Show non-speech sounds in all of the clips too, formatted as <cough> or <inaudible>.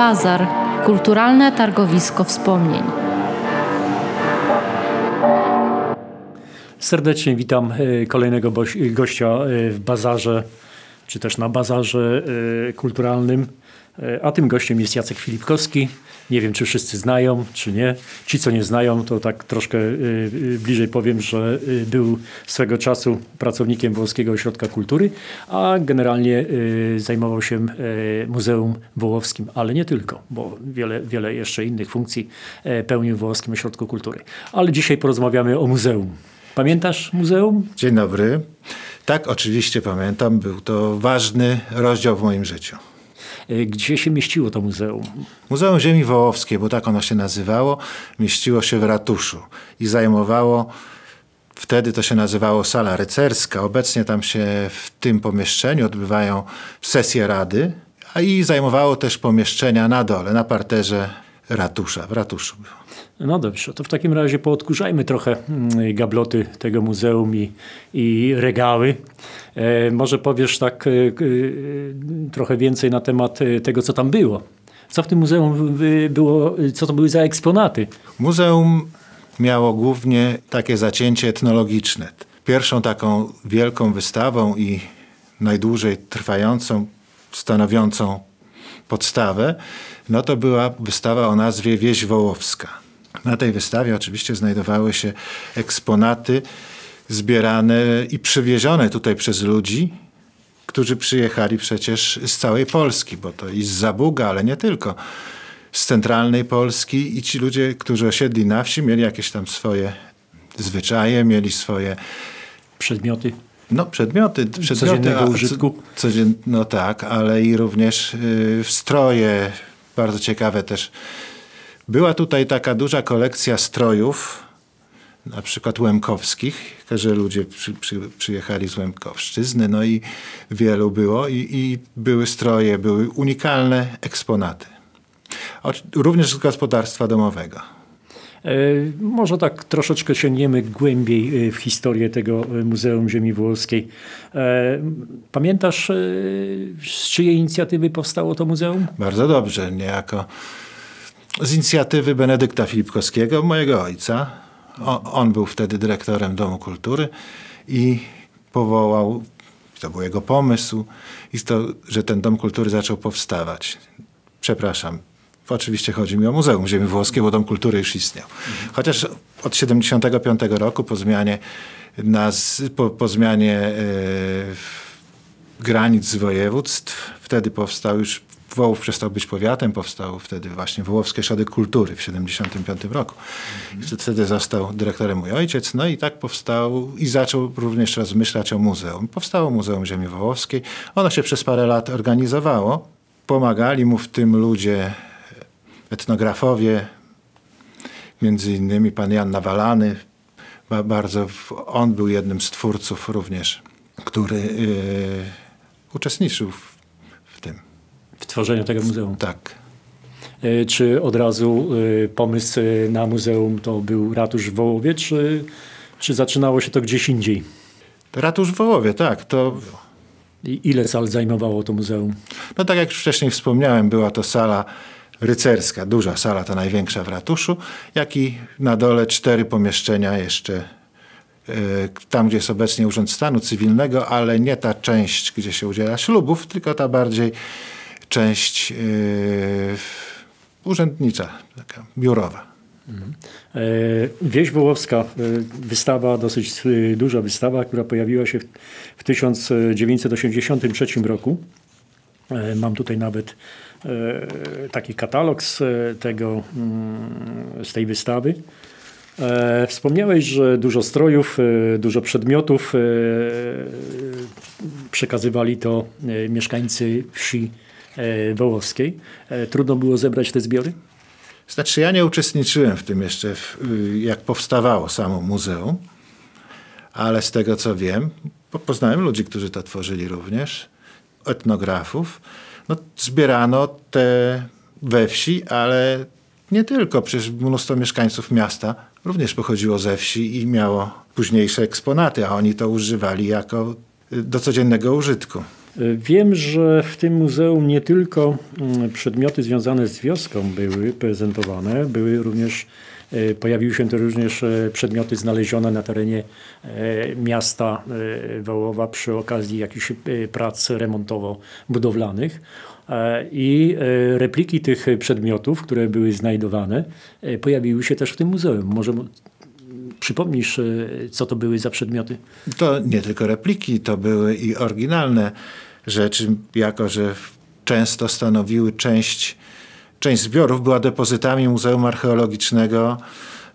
Bazar kulturalne targowisko wspomnień. Serdecznie witam e, kolejnego gościa e, w bazarze, czy też na bazarze e, kulturalnym. A tym gościem jest Jacek Filipkowski. Nie wiem, czy wszyscy znają, czy nie. Ci, co nie znają, to tak troszkę bliżej powiem, że był swego czasu pracownikiem Włoskiego Ośrodka Kultury, a generalnie zajmował się Muzeum Wołowskim, ale nie tylko, bo wiele, wiele jeszcze innych funkcji pełnił w Wołowskim Ośrodku Kultury. Ale dzisiaj porozmawiamy o muzeum. Pamiętasz muzeum? Dzień dobry. Tak, oczywiście pamiętam. Był to ważny rozdział w moim życiu. E, gdzie się mieściło to muzeum? Muzeum Ziemi Wołowskiej, bo tak ono się nazywało, mieściło się w ratuszu i zajmowało Wtedy to się nazywało sala rycerska. Obecnie tam się w tym pomieszczeniu odbywają sesje rady, a i zajmowało też pomieszczenia na dole, na parterze ratusza, w ratuszu. No dobrze, to w takim razie poodkurzajmy trochę mm, gabloty tego muzeum i, i regały. E, może powiesz tak e, e, trochę więcej na temat e, tego, co tam było. Co w tym muzeum było, co to były za eksponaty? Muzeum miało głównie takie zacięcie etnologiczne. Pierwszą taką wielką wystawą i najdłużej trwającą, stanowiącą podstawę, no to była wystawa o nazwie Wieś Wołowska. Na tej wystawie oczywiście znajdowały się eksponaty zbierane i przywiezione tutaj przez ludzi, którzy przyjechali przecież z całej Polski, bo to i z Zabuga, ale nie tylko. Z centralnej Polski i ci ludzie, którzy osiedli na wsi, mieli jakieś tam swoje zwyczaje, mieli swoje przedmioty. No, przedmioty, przedmioty codziennego użytku. Codzien, no tak, ale i również y, stroje, bardzo ciekawe też była tutaj taka duża kolekcja strojów, na przykład łemkowskich, że ludzie przy, przy, przyjechali z Łemkowszczyzny, no i wielu było i, i były stroje, były unikalne eksponaty. Również z gospodarstwa domowego. E, może tak troszeczkę sięgniemy głębiej e, w historię tego e, Muzeum Ziemi Włoskiej. Pamiętasz, z czyjej inicjatywy powstało to muzeum? Bardzo dobrze. Niejako z inicjatywy Benedykta Filipkowskiego, mojego ojca. O, on był wtedy dyrektorem Domu Kultury i powołał, to był jego pomysł, i to, że ten Dom Kultury zaczął powstawać. Przepraszam, oczywiście chodzi mi o Muzeum Ziemi Włoskiej, bo Dom Kultury już istniał. Chociaż od 75 roku po zmianie, po, po zmianie e, granic województw, wtedy powstał już Wołów przestał być powiatem, powstał wtedy właśnie Wołowski Ośrodek Kultury w 1975 roku. Mhm. Wtedy został dyrektorem mój ojciec, no i tak powstał i zaczął również rozmyślać o muzeum. Powstało Muzeum Ziemi Wołowskiej. Ono się przez parę lat organizowało. Pomagali mu w tym ludzie, etnografowie, między innymi pan Jan Nawalany. Bardzo, on był jednym z twórców również, który yy, uczestniczył w w tworzeniu tego muzeum. Tak. E, czy od razu e, pomysł na muzeum to był ratusz w Wołowie, czy, czy zaczynało się to gdzieś indziej? Ratusz w Wołowie, tak. To... I ile sal zajmowało to muzeum? No tak jak już wcześniej wspomniałem, była to sala rycerska, duża sala, ta największa w ratuszu, jak i na dole cztery pomieszczenia jeszcze tam, gdzie jest obecnie Urząd Stanu Cywilnego, ale nie ta część, gdzie się udziela ślubów, tylko ta bardziej część yy, urzędnicza, taka biurowa. Mhm. E, Wieś Wołowska, e, wystawa, dosyć e, duża wystawa, która pojawiła się w 1983 roku. Mam tutaj nawet taki katalog z, tego, mm, z tej wystawy. Wspomniałeś, że dużo strojów, dużo przedmiotów przekazywali to mieszkańcy wsi E, Wołowskiej. E, trudno było zebrać te zbiory? Znaczy ja nie uczestniczyłem w tym jeszcze, y, jak powstawało samo muzeum, ale z tego co wiem, poznałem ludzi, którzy to tworzyli również, etnografów. No, zbierano te we wsi, ale nie tylko, przecież mnóstwo mieszkańców miasta również pochodziło ze wsi i miało późniejsze eksponaty, a oni to używali jako y, do codziennego użytku. Wiem, że w tym muzeum nie tylko mm, przedmioty związane z wioską były prezentowane, były również, pojawiły się też również e, przedmioty znalezione na terenie e, miasta Wołowa przy okazji jakichś prac remontowo-budowlanych. I repliki tych przedmiotów, które były znajdowane, pojawiły się też w tym muzeum. Może przypomnisz, co to były za przedmioty? To nie tylko repliki, to były i oryginalne rzeczy, jako że często stanowiły część, część zbiorów, była depozytami Muzeum Archeologicznego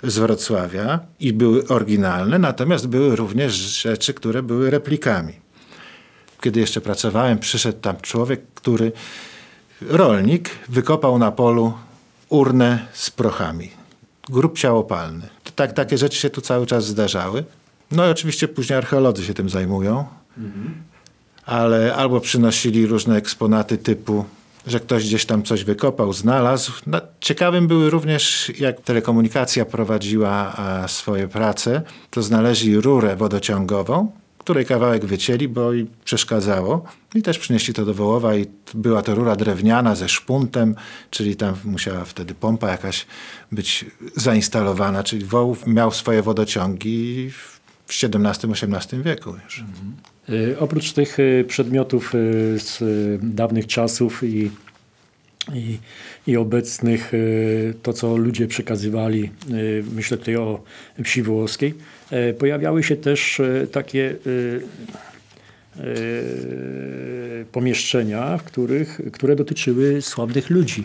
z Wrocławia i były oryginalne, natomiast były również rzeczy, które były replikami. Kiedy jeszcze pracowałem, przyszedł tam człowiek, który, rolnik, wykopał na polu urnę z prochami. Grób ciałopalny. Tak, takie rzeczy się tu cały czas zdarzały. No i oczywiście później archeolodzy się tym zajmują. Mhm ale albo przynosili różne eksponaty typu że ktoś gdzieś tam coś wykopał, znalazł. No, ciekawym były również, jak telekomunikacja prowadziła swoje prace, to znaleźli rurę wodociągową, której kawałek wycięli, bo i przeszkadzało. I też przynieśli to do Wołowa i była to rura drewniana ze szpuntem, czyli tam musiała wtedy pompa jakaś być zainstalowana, czyli Wołów miał swoje wodociągi w XVII-XVIII wieku już. Mhm. Y, oprócz tych y, przedmiotów y, z dawnych czasów i, i, i, obecnych, to co ludzie przekazywali, myślę tutaj o wsi wołowskiej, pojawiały się też takie pomieszczenia, w których, które dotyczyły sławnych ludzi.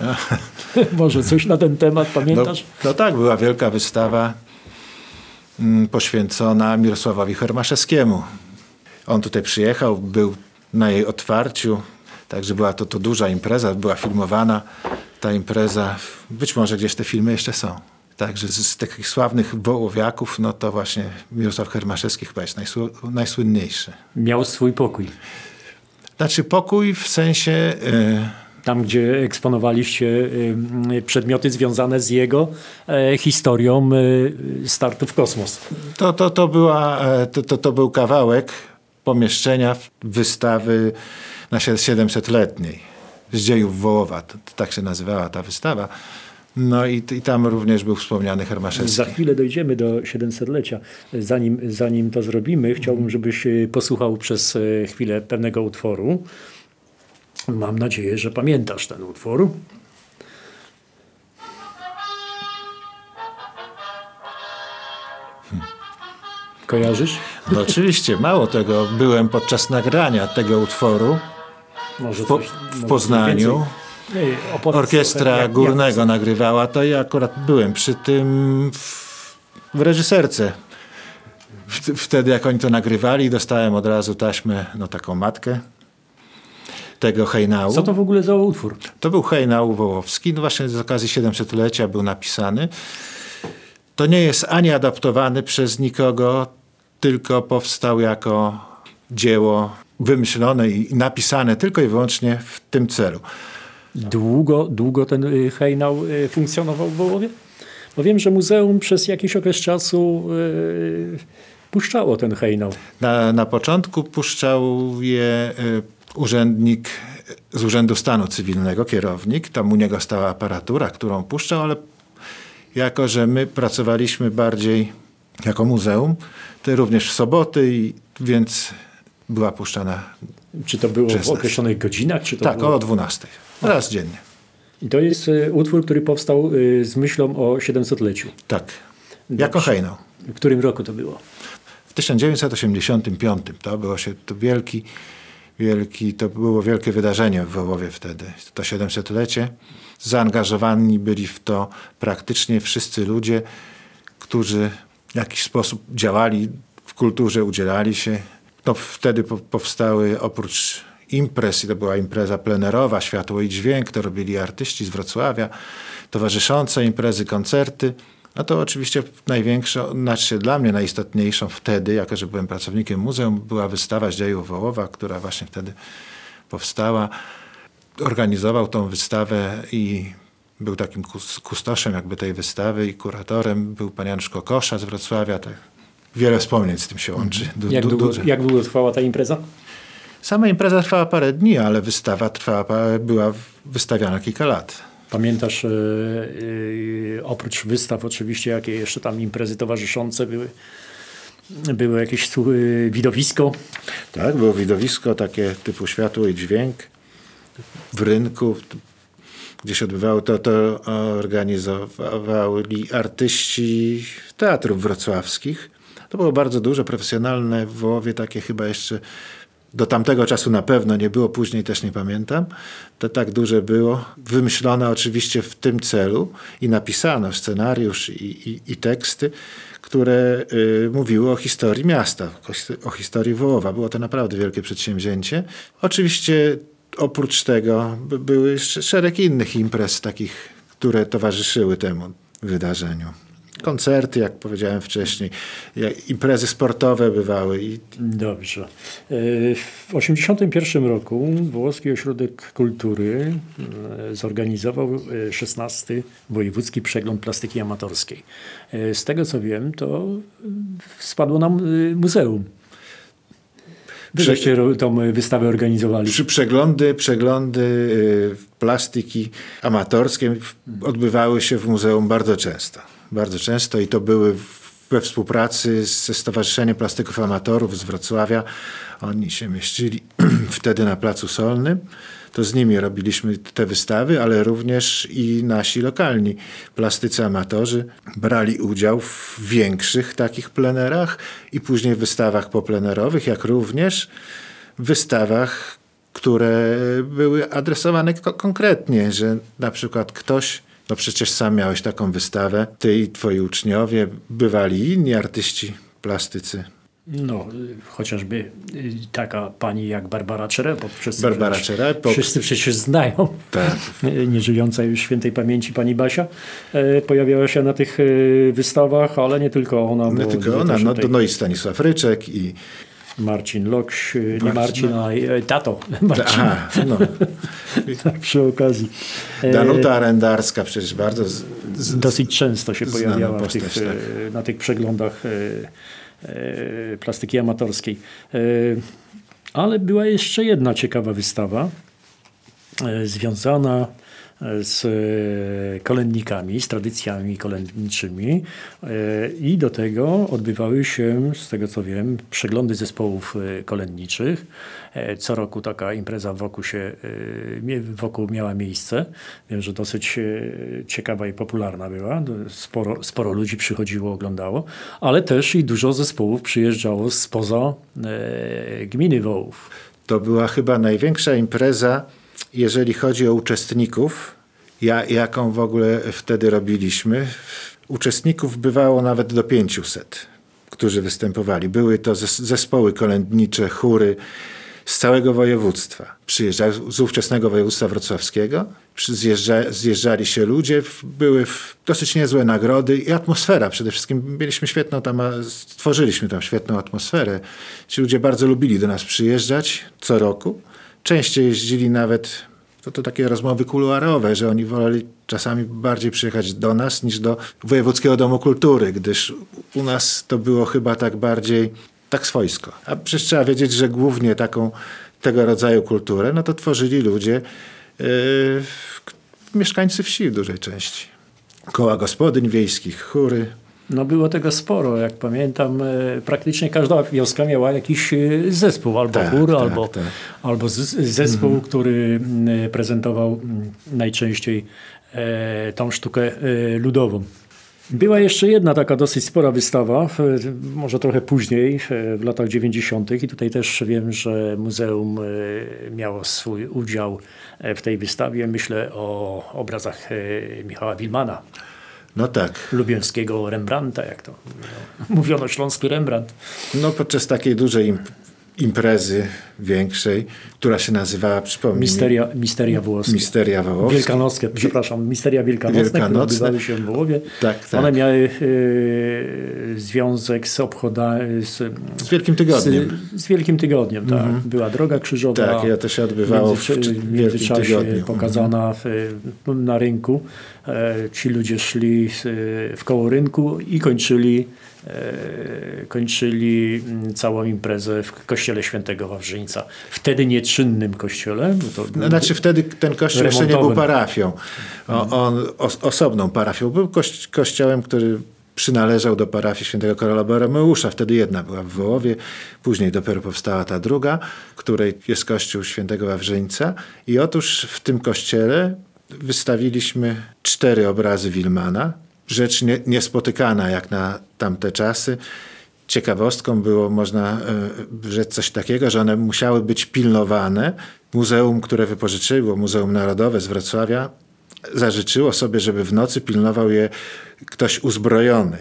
<laughs> Może coś na ten temat pamiętasz? No, no tak, była wielka wystawa poświęcona Mirosławowi Hermaszewskiemu. On tutaj przyjechał, był na jej otwarciu, także była to, to duża impreza, była filmowana ta impreza. Być może gdzieś te filmy jeszcze są. Także z, z takich sławnych wołowiaków, no to właśnie Mirosław Hermaszewski chyba jest najsł najsłynniejszy. Miał swój pokój. Znaczy pokój w sensie... Yy, tam gdzie eksponowaliście y, przedmioty związane z jego e, historią y, startu w kosmos. To, to, to, była, e, to, to, to był kawałek pomieszczenia wystawy na 700-letniej z dziejów Wołowa. Tak się nazywała ta wystawa. No i, i, tam również był wspomniany Hermaszewski. Za chwilę dojdziemy do 700-lecia. Zanim, zanim to zrobimy, chciałbym, żebyś posłuchał przez e, chwilę pewnego utworu. Mam nadzieję, że pamiętasz ten utwór. Hmm. Kojarzysz? No oczywiście, mało tego. Byłem podczas nagrania tego utworu w, po, w Poznaniu. Orkiestra Górnego nagrywała to i akurat byłem przy tym w, w reżyserce. Wtedy jak oni to nagrywali, dostałem od razu taśmę, no taką matkę tego hejnału. Co to w ogóle za utwór? To był hejnał wołowski, no właśnie z okazji 700-lecia był napisany. To nie jest ani adaptowany przez nikogo, tylko powstał jako dzieło wymyślone i napisane tylko i wyłącznie w tym celu. Długo, długo ten y, hejnał y, funkcjonował w Wołowie? Bo wiem, że muzeum przez jakiś okres czasu yy, puszczało ten hejnał. Na, na początku puszczał je urzędnik z Urzędu Stanu Cywilnego, kierownik, tam u niego stała aparatura, którą puszczał, ale jako, że my pracowaliśmy bardziej jako muzeum, to również w soboty, i, więc była puszczana. Czy to było w określonych godzinach? Czy to tak, było... o 12. Raz dziennie. I to jest y, utwór, który powstał y, z myślą o 700-leciu. Tak. Jako hejnał. W którym roku to było? W 1985. To było się to wielki wielki, to było wielkie wydarzenie w Wołowie wtedy, to 700-lecie. Zaangażowani byli w to praktycznie wszyscy ludzie, którzy w jakiś sposób działali w kulturze, udzielali się. No, wtedy po, powstały oprócz imprez, i to była impreza plenerowa, światło i dźwięk, to robili artyści z Wrocławia, towarzyszące imprezy, koncerty. No to oczywiście największą, znaczy dla mnie najistotniejszą wtedy, jako że byłem pracownikiem muzeum, była wystawa dziejów Wołowa, która właśnie wtedy powstała. Organizował tą wystawę i był takim kustoszem jakby tej wystawy i kuratorem był pan Janusz Kokosza z Wrocławia. Tak. Wiele wspomnień z tym się łączy. Du, jak, długo, jak długo trwała ta impreza? Sama impreza trwała parę dni, ale wystawa trwała, była wystawiana kilka lat. Pamiętasz, e, e, oprócz wystaw oczywiście, jakie jeszcze tam imprezy towarzyszące były? Było jakieś e, widowisko? Tak, było widowisko takie typu światło i dźwięk w rynku, gdzie się odbywało to, to organizowali artyści teatrów wrocławskich. To było bardzo duże, profesjonalne w Wołowie, takie chyba jeszcze do tamtego czasu na pewno nie było, później też nie pamiętam. To tak duże było. Wymyślone oczywiście w tym celu i napisano scenariusz i, i, i teksty, które y, mówiły o historii miasta, o, historii Wołowa. Było to naprawdę wielkie przedsięwzięcie. Oczywiście oprócz tego były szereg innych imprez takich, które towarzyszyły temu wydarzeniu koncerty, jak powiedziałem wcześniej, imprezy sportowe bywały. I... Dobrze. E, w 1981 roku Włoski Ośrodek Kultury e, zorganizował 16. E, Wojewódzki Przegląd Plastyki Amatorskiej. Z tego co wiem, to spadło nam muzeum. Żeście tą wystawę organizowali. Przy przeglądy, przeglądy plastyki amatorskie odbywały się w muzeum bardzo często bardzo często i to były we współpracy ze Stowarzyszeniem Plastyków Amatorów z Wrocławia. Oni się mieścili <clears throat> wtedy na Placu Solnym. To z nimi robiliśmy te wystawy, ale również i nasi lokalni plastycy amatorzy brali udział w większych takich plenerach i później w wystawach poplenerowych, jak również w wystawach, które były adresowane konkretnie, że na przykład ktoś no przecież sam miałeś taką wystawę, ty i twoi uczniowie, bywali inni artyści plastycy. No, chociażby y, taka pani jak Barbara Czerepo. Wszyscy Barbara Czerepo. Wszyscy przecież znają. Tak. <laughs> Nieżyjąca już świętej pamięci pani Basia e, pojawiała się na tych e, wystawach, ale nie tylko ona. Nie tylko ona, no, no i Stanisław Ryczek i Marcin Lokś, nie Marcin, a e, tato <laughs> Marcin. Aha, no. tak <laughs> przy okazji. E, Danuta Arendarska przecież bardzo... Z, z, dosyć często się pojawiała postać, tych, tak. E, na tych przeglądach plastyki amatorskiej. Ale była jeszcze jedna ciekawa wystawa związana z e, kolędnikami, z tradycjami kolędniczymi e, i do tego odbywały się, z tego co wiem, przeglądy zespołów e, kolędniczych. Co roku taka impreza wokół, się, wokół miała miejsce. Wiem, że dosyć ciekawa i popularna była. Sporo, sporo ludzi przychodziło, oglądało, ale też i dużo zespołów przyjeżdżało spoza gminy Wołów. To była chyba największa impreza jeżeli chodzi o uczestników, ja, jaką w ogóle wtedy robiliśmy, uczestników bywało nawet do 500, którzy występowali. Były to zespoły kolędnicze, chóry z całego województwa. Przyjeżdżali z ówczesnego województwa wrocławskiego, zjeżdża, zjeżdżali się ludzie, były dosyć niezłe nagrody i atmosfera przede wszystkim. Mieliśmy świetną tam, stworzyliśmy tam świetną atmosferę. Ci ludzie bardzo lubili do nas przyjeżdżać co roku. Częściej jeździli nawet, to, to takie rozmowy kuluarowe, że oni woleli czasami bardziej przyjechać do nas niż do Wojewódzkiego Domu Kultury, gdyż u nas to było chyba tak bardziej tak swojsko. A przecież trzeba wiedzieć, że głównie taką tego rodzaju kulturę, no to tworzyli ludzie, yy, mieszkańcy wsi w dużej części. Koła gospodyń wiejskich, chóry, no było tego sporo. Jak pamiętam, e, praktycznie każda wioska miała jakiś e, zespół, albo tak, chór, tak, albo, tak. albo zespół, mhm. który prezentował najczęściej e, tą sztukę ludową. Była jeszcze jedna taka dosyć spora wystawa, może trochę później, w latach 90. i tutaj też wiem, że muzeum miało swój udział w tej wystawie. Myślę o obrazach Michała Wilmana. No tak. Lubięskiego Rembrandta, jak to <laughs> mówiono, śląski Rembrandt. No podczas takiej dużej imprezy większej, która się nazywała, przypomnij Misteria, Misteria Włoskie. Misteria Wołowskie. Wielkanockie, przepraszam, Misteria Wielkanocne, Wielkanocne. które odbywały się w Wołowie. Tak, tak. One miały y, związek z obchodami... Z, z Wielkim Tygodniem. Z, z Wielkim Tygodniem, tak. Mm -hmm. Była Droga Krzyżowa. Tak, ja to się odbywało w, w międzyczasie tygodniu. pokazana w, na rynku. E, ci ludzie szli w koło rynku i kończyli E, kończyli mm, całą imprezę w kościele świętego Wawrzyńca. Wtedy nieczynnym kościele. To no, znaczy wtedy ten kościół jeszcze nie był parafią. O, on os, osobną parafią. Był kościołem, który przynależał do parafii świętego Karola Boromeusza. Wtedy jedna była w Wołowie, później dopiero powstała ta druga, której jest kościół świętego Wawrzyńca. I otóż w tym kościele wystawiliśmy cztery obrazy Wilmana. Rzecz nie, niespotykana jak na tamte czasy. Ciekawostką było, można e, rzec coś takiego, że one musiały być pilnowane. Muzeum, które wypożyczyło, Muzeum Narodowe z Wrocławia, zażyczyło sobie, żeby w nocy pilnował je ktoś uzbrojony.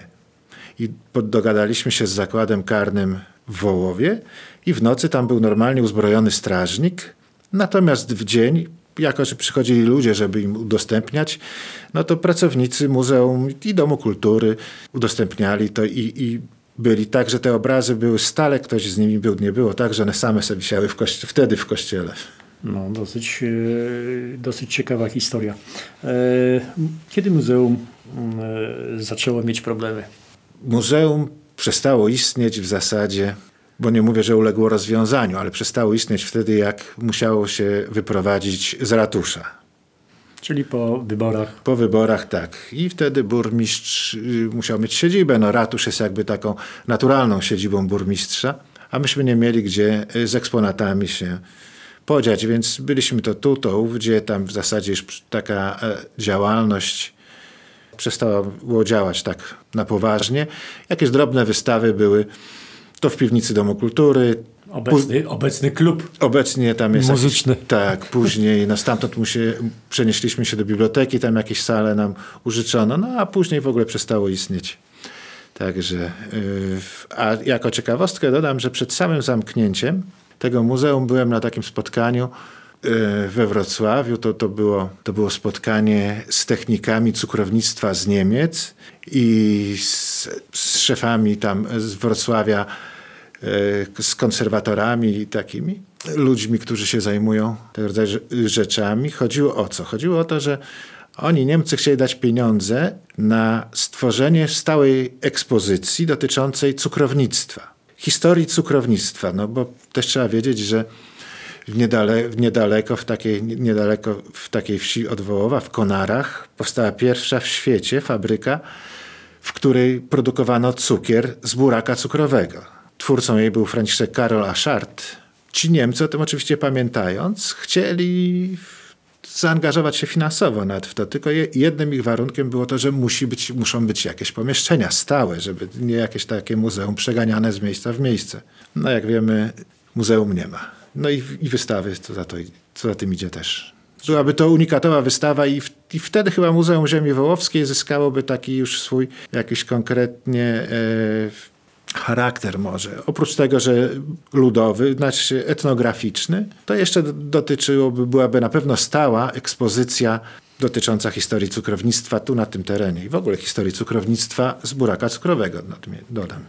I dogadaliśmy się z zakładem karnym w Wołowie i w nocy tam był normalnie uzbrojony strażnik. Natomiast w dzień, jako że przychodzili ludzie, żeby im udostępniać, no to pracownicy muzeum i Domu Kultury udostępniali to i, i byli tak, że te obrazy były stale, ktoś z nimi był, nie było tak, że one same sobie wisiały w wtedy w kościele. No, dosyć, e, dosyć ciekawa historia. E, kiedy muzeum e, zaczęło mieć problemy? Muzeum przestało istnieć w zasadzie, bo nie mówię, że uległo rozwiązaniu, ale przestało istnieć wtedy, jak musiało się wyprowadzić z ratusza. Czyli po wyborach? Po wyborach, tak. I wtedy burmistrz y, musiał mieć siedzibę. No, ratusz jest jakby taką naturalną siedzibą burmistrza, a myśmy nie mieli gdzie z eksponatami się podziać, więc byliśmy to tu, to ówdzie, tam w zasadzie już taka e, działalność przestała było działać tak na poważnie. Jakieś drobne wystawy były to w piwnicy Domu Kultury. Obecny, obecny klub Obecnie tam jest muzyczny. Jakiś, tak, później no stamtąd mu się, przenieśliśmy się do biblioteki, tam jakieś sale nam użyczono, no a później w ogóle przestało istnieć. Także, yy, a jako ciekawostkę dodam, że przed samym zamknięciem tego muzeum byłem na takim spotkaniu we Wrocławiu. To, to, było, to było spotkanie z technikami cukrownictwa z Niemiec i z, z szefami tam z Wrocławia, e, z konserwatorami i takimi ludźmi, którzy się zajmują tego rodzaju rzeczami. Chodziło o co? Chodziło o to, że oni, Niemcy, chcieli dać pieniądze na stworzenie stałej ekspozycji dotyczącej cukrownictwa historii cukrownictwa, no bo też trzeba wiedzieć, że w niedale, niedaleko, w takiej, niedaleko w takiej wsi od Wołowa, w Konarach, powstała pierwsza w świecie fabryka, w której produkowano cukier z buraka cukrowego. Twórcą jej był Franciszek Karol Achard. Ci Niemcy, o tym oczywiście pamiętając, chcieli zaangażować się finansowo nawet w to. Tylko jednym ich warunkiem było to, że musi być, muszą być jakieś pomieszczenia stałe, żeby nie jakieś takie muzeum przeganiane z miejsca w miejsce. No jak wiemy, muzeum nie ma. No i, i wystawy, co za, to, co za tym idzie też. Byłaby to unikatowa wystawa i, w, i wtedy chyba Muzeum Ziemi Wołowskiej zyskałoby taki już swój jakiś konkretnie e, charakter może. Oprócz tego, że ludowy, znaczy etnograficzny, to jeszcze dotyczyłoby, byłaby na pewno stała ekspozycja dotycząca historii cukrownictwa tu na tym terenie i w ogóle historii cukrownictwa z buraka cukrowego, dodam.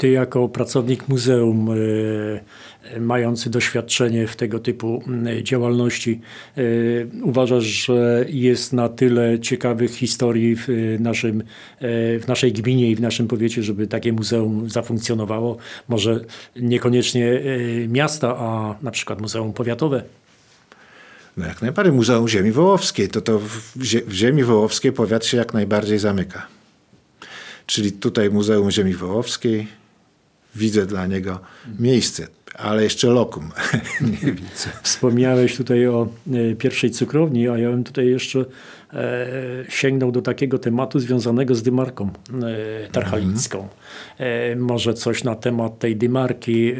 Ty jako pracownik muzeum, e, mający doświadczenie w tego typu działalności, e, uważasz, że jest na tyle ciekawych historii w, naszym, e, w naszej gminie i w naszym powiecie, żeby takie muzeum zafunkcjonowało? Może niekoniecznie miasta, a na przykład muzeum powiatowe? No jak najbardziej. Muzeum Ziemi Wołowskiej. To, to w, Ziemi Wołowskiej powiat się jak najbardziej zamyka. Czyli tutaj Muzeum Ziemi Wołowskiej, widzę dla niego miejsce, ale jeszcze lokum <laughs> nie widzę. Wspomniałeś tutaj o e, pierwszej cukrowni, a ja bym tutaj jeszcze e, sięgnął do takiego tematu związanego z dymarką e, tarchalicką. Może coś na temat tej dymarki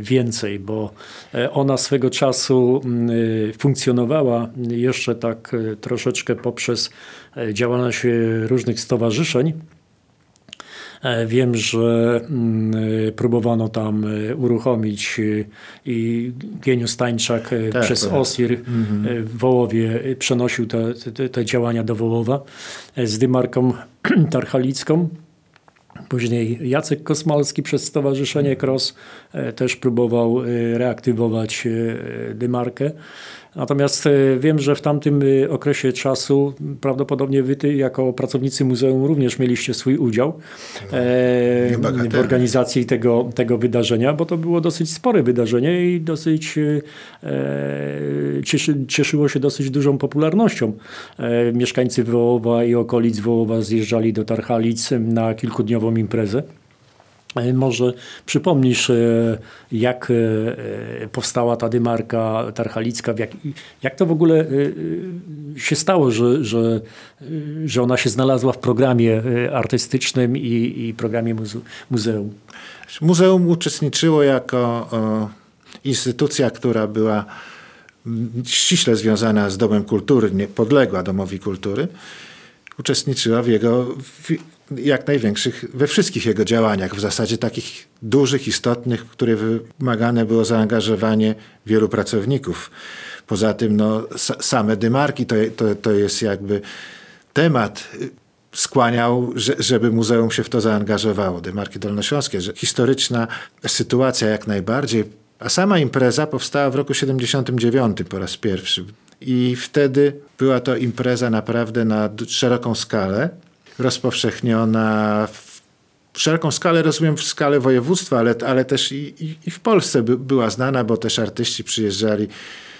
więcej, bo ona swego czasu funkcjonowała jeszcze tak troszeczkę poprzez działalność różnych stowarzyszeń E, wiem, że mm, e, próbowano tam e, uruchomić i Geniusz Stańczak tak, przez tak. OSIR mhm. w Wołowie przenosił te, te, te działania do Wołowa z dymarką <clears throat> tarchalicką. Później Jacek Kosmalski przez Stowarzyszenie KROS też próbował reaktywować dymarkę. Natomiast e, wiem, że w tamtym e, okresie czasu prawdopodobnie wy jako pracownicy muzeum również mieliście swój udział e, w organizacji tego, tego wydarzenia, bo to było dosyć spore wydarzenie i dosyć cieszy, cieszyło się dosyć dużą popularnością. Mieszkańcy Wołowa i okolic Wołowa zjeżdżali do Tarchalic na kilkudniową imprezę. E, może przypomnisz, e, jak e, powstała ta dymarka tarchalicka, jak, jak to w ogóle się stało, że, że, że ona się znalazła w programie artystycznym i, i programie muze muzeum? Muzeum uczestniczyło jako instytucja, która była ściśle związana z Domem Kultury, nie podległa Domowi Kultury, uczestniczyła w jego jak największych, we wszystkich jego działaniach, w zasadzie takich dużych, istotnych, w które wymagane było zaangażowanie wielu pracowników. Poza tym no, same dymarki to, to, to jest jakby temat y, skłaniał, żeby muzeum się w to zaangażowało. Dymarki Dolnośląskie, że historyczna sytuacja jak najbardziej. A sama impreza powstała w roku 79 po raz pierwszy. I wtedy była to impreza naprawdę na szeroką skalę rozpowszechniona w szeroką skalę, rozumiem w skalę województwa, ale, ale też i, i, i w Polsce by, była znana, bo też artyści przyjeżdżali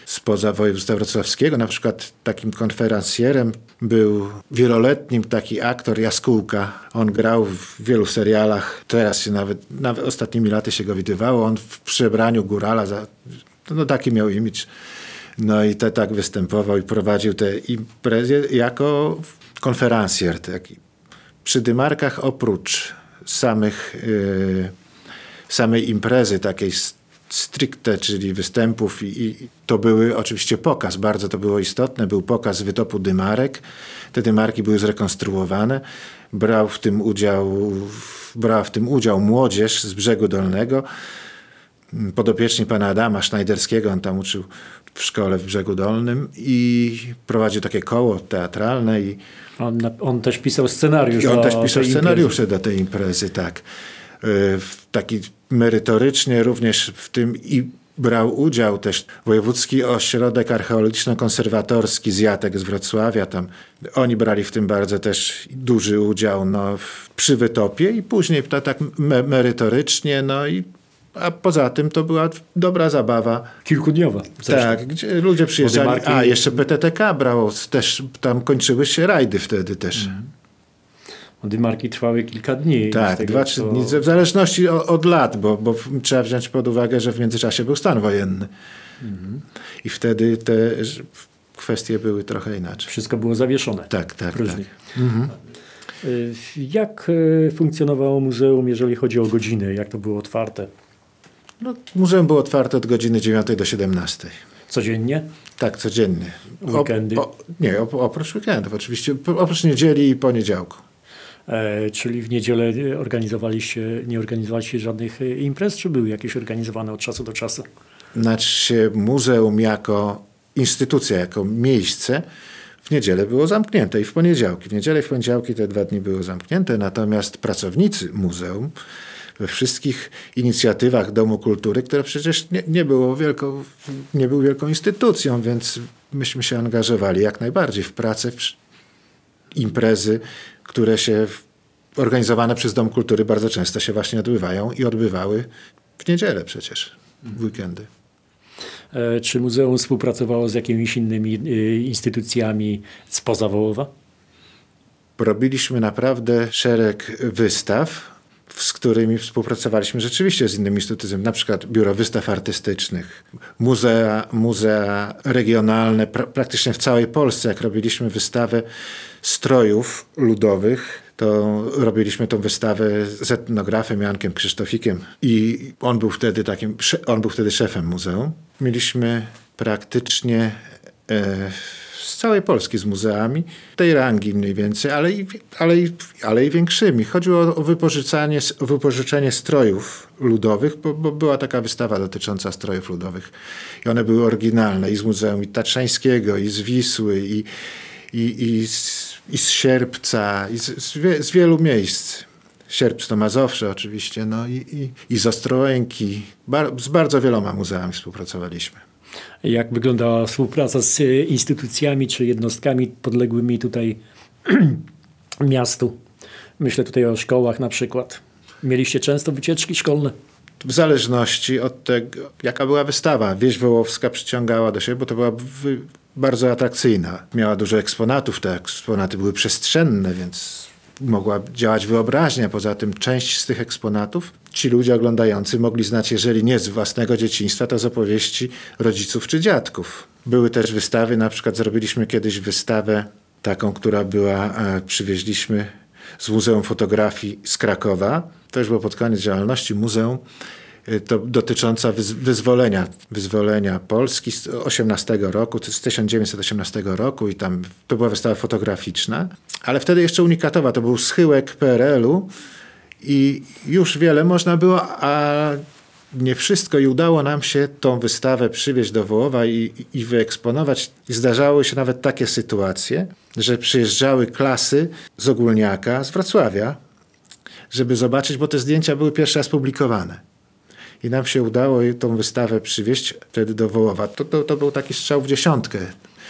spoza województwa wrocławskiego. Na przykład takim konferencjerem był wieloletnim taki aktor Jaskółka. On grał w wielu serialach. Teraz się nawet, nawet ostatnimi laty się go widywało. On w przebraniu górala, za, no taki miał imidż. No i te, tak występował i prowadził te imprezy jako konferencjer, taki przy Dymarkach oprócz samych, yy, samej imprezy takiej stricte, czyli występów i, i, to były oczywiście pokaz, bardzo to było istotne, był pokaz wytopu dymarek. Te dymarki były zrekonstruowane. Brał w tym udział, brała w tym udział młodzież z brzegu dolnego. Podopieczni pana Adama Schneiderskiego, on tam uczył w szkole w brzegu dolnym i prowadził takie koło teatralne i on, on też pisał scenariusz. I on też pisał scenariusze imprezy. do tej imprezy, tak. E, taki merytorycznie również w tym i brał udział też Wojewódzki Ośrodek Archeologiczno-Konserwatorski Zjatek z Wrocławia. Tam oni brali w tym bardzo też duży udział no, przy wytopie i później to tak me merytorycznie, no i a poza tym to była dobra zabawa. Kilkudniowa. Zresztą. Tak, gdzie ludzie przyjeżdżali. Marki... A, jeszcze PTTK brało, też tam kończyły się rajdy wtedy też. Mhm. Dymarki trwały kilka dni. Tak, tego, dwa, trzy co... dni, w zależności od, od, lat, bo, bo trzeba wziąć pod uwagę, że w międzyczasie był stan wojenny. Mhm. I wtedy te kwestie były trochę inaczej. Wszystko było zawieszone. Tak, tak. tak. Mhm. Y, jak y, funkcjonowało muzeum, jeżeli chodzi o godziny? Jak to było otwarte? No, muzeum było otwarte od godziny 9 do 17. Codziennie? Tak, codziennie. Weekendy? O, nie, oprócz weekendów oczywiście. Oprócz niedzieli i poniedziałku. E, czyli w niedzielę organizowaliście, nie organizowaliście żadnych e, imprez, czy były jakieś organizowane od czasu do czasu? Znaczy muzeum jako instytucja, jako miejsce w niedzielę było zamknięte i w poniedziałki. W niedzielę i w poniedziałki te dwa dni były zamknięte, natomiast pracownicy muzeum we wszystkich inicjatywach Domu Kultury, które przecież nie, nie, było wielką, nie był wielką instytucją, więc myśmy się angażowali jak najbardziej w pracę, w imprezy, które się organizowane przez Dom Kultury bardzo często się właśnie odbywają i odbywały w niedzielę przecież, w weekendy. E, czy muzeum współpracowało z jakimiś innymi e, instytucjami spoza Wołowa? Robiliśmy naprawdę szereg wystaw, z którymi współpracowaliśmy rzeczywiście z innymi instytucjami, na przykład Biuro Wystaw Artystycznych, muzea, muzea regionalne, pra praktycznie w całej Polsce, jak robiliśmy wystawę strojów ludowych, to robiliśmy tą wystawę z etnografem Jankiem Krzysztofikiem i on był wtedy takim, on był wtedy szefem muzeum. Mieliśmy praktycznie e, z całej Polski z muzeami, tej rangi mniej więcej, ale i, ale i, ale i większymi. Chodziło o wypożyczanie, wypożyczenie strojów ludowych, bo, bo, była taka wystawa dotycząca strojów ludowych. I one były oryginalne i z Muzeum Tatrzańskiego, i z Wisły, i, i, i, z, i z Sierpca, i z, z, wie, z wielu miejsc. Sierpc to Mazowsze oczywiście, no i, i, i z Ostrołęki. Bar, z bardzo wieloma muzeami współpracowaliśmy. Jak wyglądała współpraca z e, instytucjami czy jednostkami podległymi tutaj <clears throat> miastu? Myślę tutaj o szkołach na przykład. Mieliście często wycieczki szkolne? W zależności od tego, jaka była wystawa. Wieś Wołowska przyciągała do siebie, bo to była bardzo atrakcyjna. Miała dużo eksponatów, te eksponaty były przestrzenne, więc mogła działać wyobraźnia. Poza tym część z tych eksponatów ci ludzie oglądający mogli znać, jeżeli nie z własnego dzieciństwa, to z opowieści rodziców czy dziadków. Były też wystawy, na przykład zrobiliśmy kiedyś wystawę taką, która była, e, przywieźliśmy z Muzeum Fotografii z Krakowa. To już było pod koniec działalności muzeum. Y, To dotycząca wyz- wyzwolenia, wyzwolenia Polski z 18 roku, z 1918 roku i tam to była wystawa fotograficzna, ale wtedy jeszcze unikatowa, to był schyłek PRL-u i już wiele można było, a nie wszystko i udało nam się tą wystawę przywieźć do Wołowa i, i wyeksponować. I zdarzały się nawet takie sytuacje, że przyjeżdżały klasy z Ogólniaka, z Wrocławia, żeby zobaczyć, bo te zdjęcia były pierwszy raz publikowane. I nam się udało tą wystawę przywieźć wtedy do Wołowa. To, to, to był taki strzał w dziesiątkę.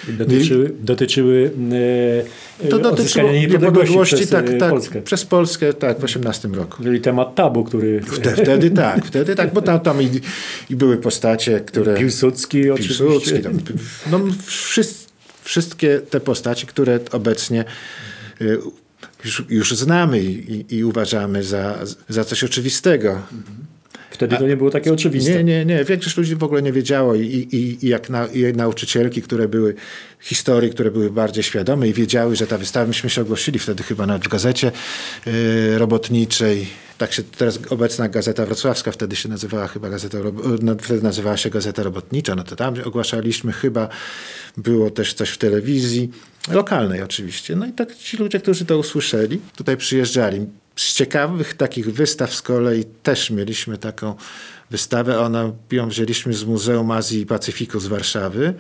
Dotyczyły, dotyczyły e, To e, dotyczyło niepodległości przez tak, e, tak, Polskę. przez Polskę, tak, w 18 roku. Czyli temat tabu, który Wtedy, wtedy tak, wtedy tak, bo tam, tam i, i były postacie, które... Piłsudski oczywiście. Piłsudski, tam, no, wszys- wszystkie te postaci, które obecnie y, już, już znamy i, i, uważamy za, za coś oczywistego. Wtedy to nie było takie oczywiste. Nie, nie, nie. Większość ludzi w ogóle nie wiedziało i, i, i jak na, i nauczycielki, które były historii, które były bardziej świadome i wiedziały, że ta wystawa, myśmy się ogłosili wtedy chyba nawet w gazecie y, robotniczej. Tak się teraz obecna Gazeta Wrocławska wtedy się nazywała chyba Gazeta, no, wtedy nazywała się Gazeta Robotnicza, no to tam ogłaszaliśmy chyba, było też coś w telewizji, lokalnej oczywiście. No i tak ci ludzie, którzy to usłyszeli, tutaj przyjeżdżali. Z ciekawych takich wystaw z kolei też mieliśmy taką wystawę. Ona, ją wzięliśmy z Muzeum Azji i Pacyfiku z Warszawy.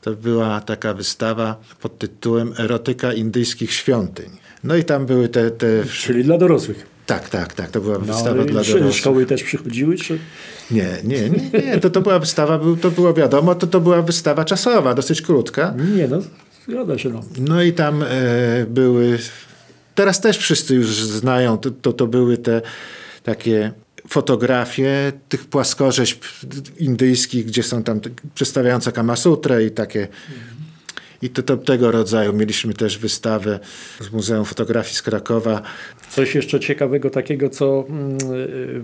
To była taka wystawa pod tytułem Erotyka indyjskich świątyń. No i tam były te... te Czyli dla dorosłych. tak, tak, tak. To była No, wystawa dla czy dorosłych. Szkoły też przychodziły? Czy? Nie, nie, nie, nie. To, to była wystawa, to było wiadomo, to, to była wystawa czasowa, dosyć krótka. Nie, no zgadza się. No. No i tam e, były. Teraz też wszyscy już znają, to, to, to były te takie fotografie tych płaskorzeźb indyjskich, gdzie są tam przedstawiające Kamasutrę i takie. I to, to tego rodzaju. Mieliśmy też wystawę z Muzeum Fotografii z Krakowa. Coś jeszcze ciekawego takiego, co mm,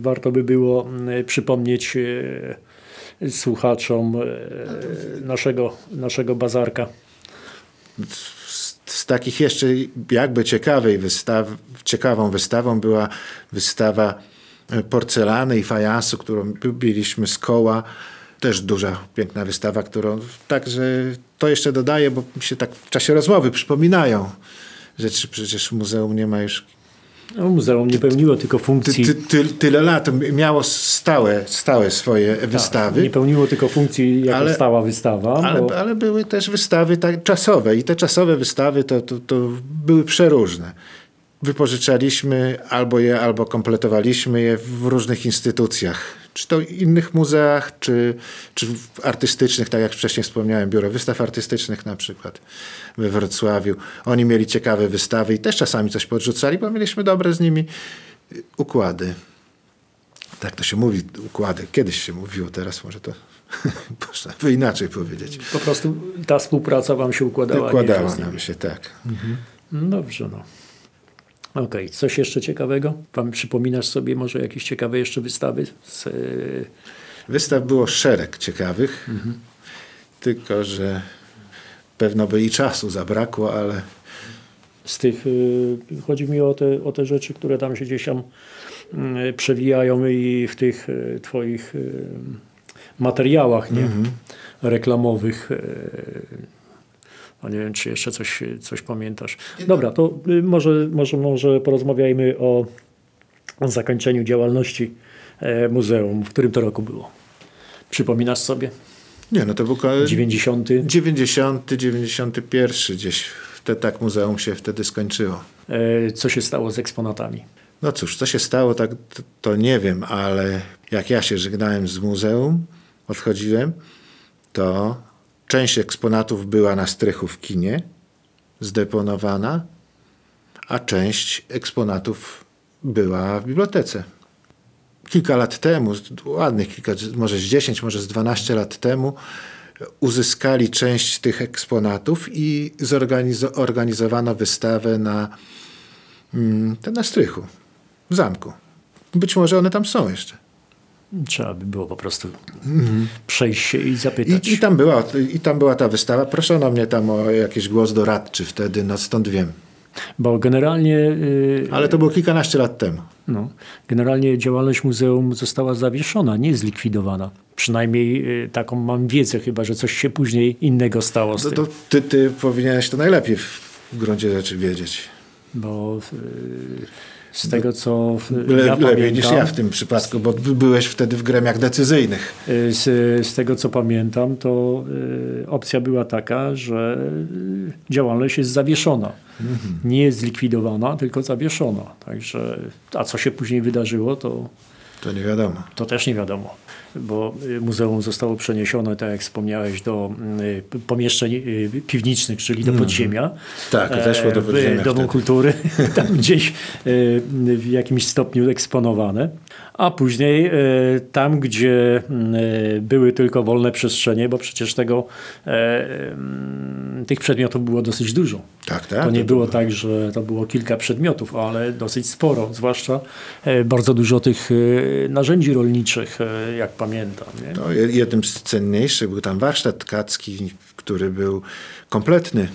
warto by było mm, przypomnieć e, słuchaczom e, naszego, naszego bazarka. Z, takich jeszcze jakby ciekawej wystaw, ciekawą wystawą była wystawa e, porcelany i fajansu, którą biliśmy z koła. Też duża, piękna wystawa, którą także to jeszcze dodaję, bo mi się tak w czasie rozmowy przypominają rzeczy. Przecież muzeum nie ma już No, muzeum nie pełniło tylko ty, funkcji. ty, ty, tyle lat. Miało stałe, stałe swoje wystawy. Nie pełniło tylko funkcji jako Ale- stała wystawa. Ale, bo ale były też wystawy tak, czasowe i te czasowe wystawy to, to, to były przeróżne. Wypożyczaliśmy albo je, albo kompletowaliśmy je w różnych instytucjach. Czy to innych muzeach, czy, czy w artystycznych, tak jak wcześniej wspomniałem, Biuro Wystaw Artystycznych na przykład we Wrocławiu. Oni mieli ciekawe wystawy i też czasami coś podrzucali, bo mieliśmy dobre z nimi układy. Tak to się mówi, układy. Kiedyś się mówiło, teraz może to <laughs> można by inaczej powiedzieć. po prostu ta współpraca wam się układała. Układała nam się, tak. No Dobrze, no. Okej, coś jeszcze ciekawego? Pan przypominasz sobie może jakieś ciekawe jeszcze wystawy? Z, e, Wystaw było szereg ciekawych, tylko że pewno by i czasu zabrakło, ale z tych, y, chodzi mi o te, o te rzeczy, które tam się gdzieś tam y, przewijają i w tych twoich materiałach nie? reklamowych. No nie wiem, czy jeszcze coś, coś pamiętasz. Dobra, to y, może, może, może porozmawiajmy o, o zakończeniu działalności e, muzeum. W którym to roku było? Przypominasz sobie? nie, no to był ko- 90. 90, 91 gdzieś. Te, tak muzeum się wtedy skończyło. E, Co się stało z eksponatami? No cóż, co się stało, tak to, to nie wiem, ale jak ja się żegnałem z muzeum, odchodziłem, to część eksponatów była na strychu w kinie, zdeponowana, a część eksponatów była w bibliotece. Kilka lat temu, ładnych kilka, może z 10, może z 12 lat temu, uzyskali część tych eksponatów i zorganizowano wystawę na, mm, na strychu, w zamku. Być może one tam są jeszcze. Trzeba by było po prostu przejść się i zapytać. I, I, tam była, I tam była ta wystawa. Proszono mnie tam o jakiś głos doradczy wtedy, no stąd wiem. Bo generalnie. Yy, Ale to było kilkanaście lat temu. No, generalnie działalność muzeum została zawieszona, nie zlikwidowana. Przynajmniej yy, taką mam wiedzę, chyba że coś się później innego stało z to, tym. to ty, ty powinieneś to najlepiej w, w gruncie rzeczy wiedzieć. Bo yy, z tego co Le, ja lepiej pamiętam, niż ja w tym przypadku, bo byłeś wtedy w gremiach decyzyjnych. y, Z, z tego co pamiętam, to y, opcja była taka, że y, działalność jest zawieszona. Nie jest zlikwidowana, tylko zawieszona. Także, a co się później wydarzyło, to To nie wiadomo. To też nie wiadomo, bo y, muzeum zostało przeniesione, tak jak wspomniałeś, do y, pomieszczeń y, piwniczych, czyli do podziemia. Tak, weszło do E, podziemia Domu wtedy. Kultury, <laughs> <laughs> tam gdzieś w jakimś stopniu eksponowane. A później tam, gdzie były tylko wolne przestrzenie, bo przecież tego, e, mm, tych przedmiotów było dosyć dużo. Tak, tak. To nie było tak, że to było kilka przedmiotów, ale dosyć sporo, zwłaszcza e, bardzo dużo tych narzędzi rolniczych, jak pamiętam. Nie? Je- jednym z cenniejszych był tam warsztat tkacki, który był kompletny.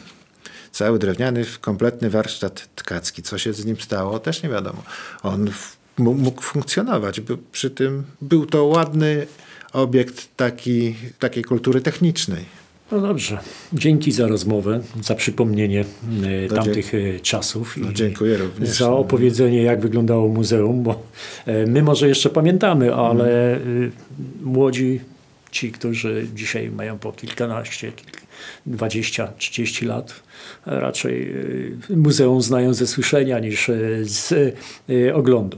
Cały drewniany, kompletny warsztat tkacki. Co się z nim stało, też nie wiadomo. On mógł funkcjonować. Przy tym był to ładny obiekt taki, takiej kultury technicznej. No dobrze. Dzięki za rozmowę, za przypomnienie e, No, tamtych e, czasów. No, i dziękuję również. Za opowiedzenie, jak wyglądało muzeum, bo e, my może jeszcze pamiętamy, ale e, młodzi, ci, którzy dzisiaj mają po kilkanaście, kilk, 20, 30 lat, raczej e, muzeum znają ze słyszenia niż e, z e, oglądu.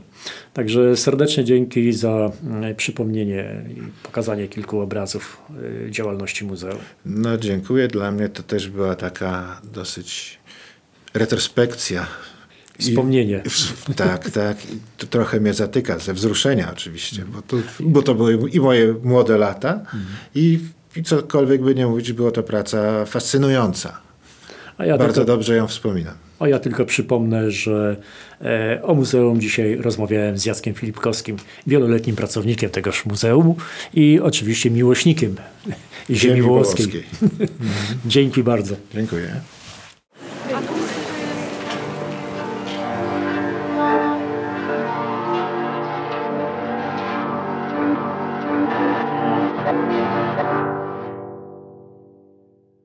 Także serdecznie dzięki za przypomnienie i pokazanie kilku obrazów działalności muzeum. No dziękuję. Dla mnie to też była taka dosyć retrospekcja. Wspomnienie. tak, <laughs> tak. I to trochę mnie zatyka, ze wzruszenia oczywiście, bo to, bo to były i moje młode lata i, i cokolwiek by nie mówić, była to praca fascynująca. Ja Bardzo tylko, dobrze ją wspominam. a ja tylko przypomnę, że e, o muzeum dzisiaj rozmawiałem z Jackiem Filipkowskim, wieloletnim pracownikiem tegoż muzeum i oczywiście miłośnikiem ziemi, Ziemi włoskiej. włoskiej. <laughs> Dzięki bardzo. Dziękuję.